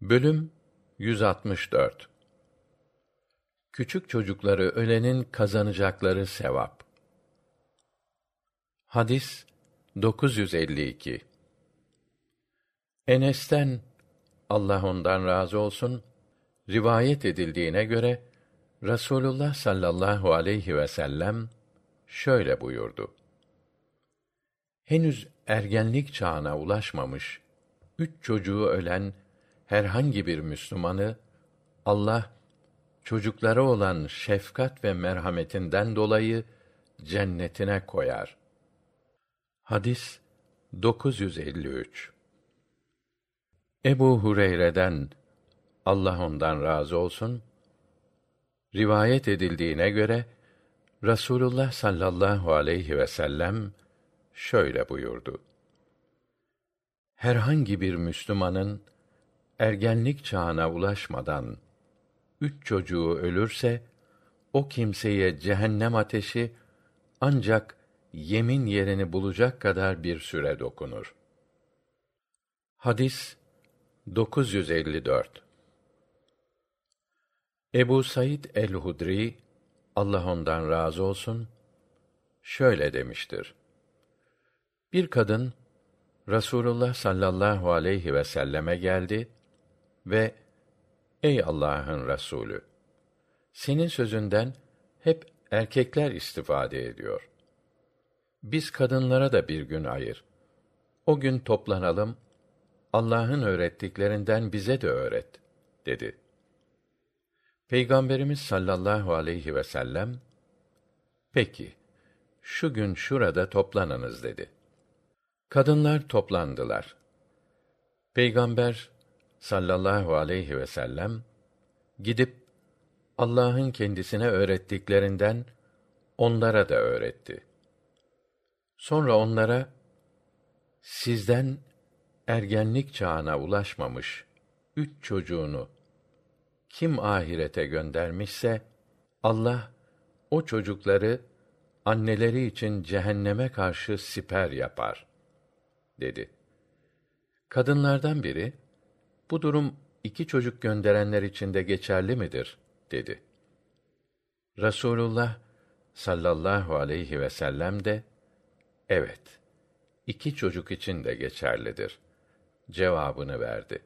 Bölüm 164 Küçük çocukları ölenin kazanacakları sevap. Hadis 952 Enes'ten Allah ondan razı olsun rivayet edildiğine göre Rasulullah sallallahu aleyhi ve sellem şöyle buyurdu. Henüz ergenlik çağına ulaşmamış üç çocuğu ölen herhangi bir Müslümanı Allah çocuklara olan şefkat ve merhametinden dolayı cennetine koyar. Hadis 953 Ebu Hureyre'den Allah ondan razı olsun rivayet edildiğine göre Rasulullah sallallahu aleyhi ve sellem şöyle buyurdu. Herhangi bir Müslümanın ergenlik çağına ulaşmadan üç çocuğu ölürse o kimseye cehennem ateşi ancak yemin yerini bulacak kadar bir süre dokunur. Hadis 954 Ebu Said el-Hudri Allah ondan razı olsun şöyle demiştir. Bir kadın Rasulullah sallallahu aleyhi ve selleme geldi ve ey Allah'ın Resulü senin sözünden hep erkekler istifade ediyor. Biz kadınlara da bir gün ayır. O gün toplanalım, Allah'ın öğrettiklerinden bize de öğret, dedi. Peygamberimiz sallallahu aleyhi ve sellem, peki, şu gün şurada toplanınız dedi. Kadınlar toplandılar. Peygamber sallallahu aleyhi ve sellem gidip Allah'ın kendisine öğrettiklerinden onlara da öğretti. Sonra onlara sizden ergenlik çağına ulaşmamış üç çocuğunu kim ahirete göndermişse Allah o çocukları anneleri için cehenneme karşı siper yapar dedi. Kadınlardan biri bu durum iki çocuk gönderenler için de geçerli midir? dedi. Rasulullah sallallahu aleyhi ve sellem de evet iki çocuk için de geçerlidir cevabını verdi.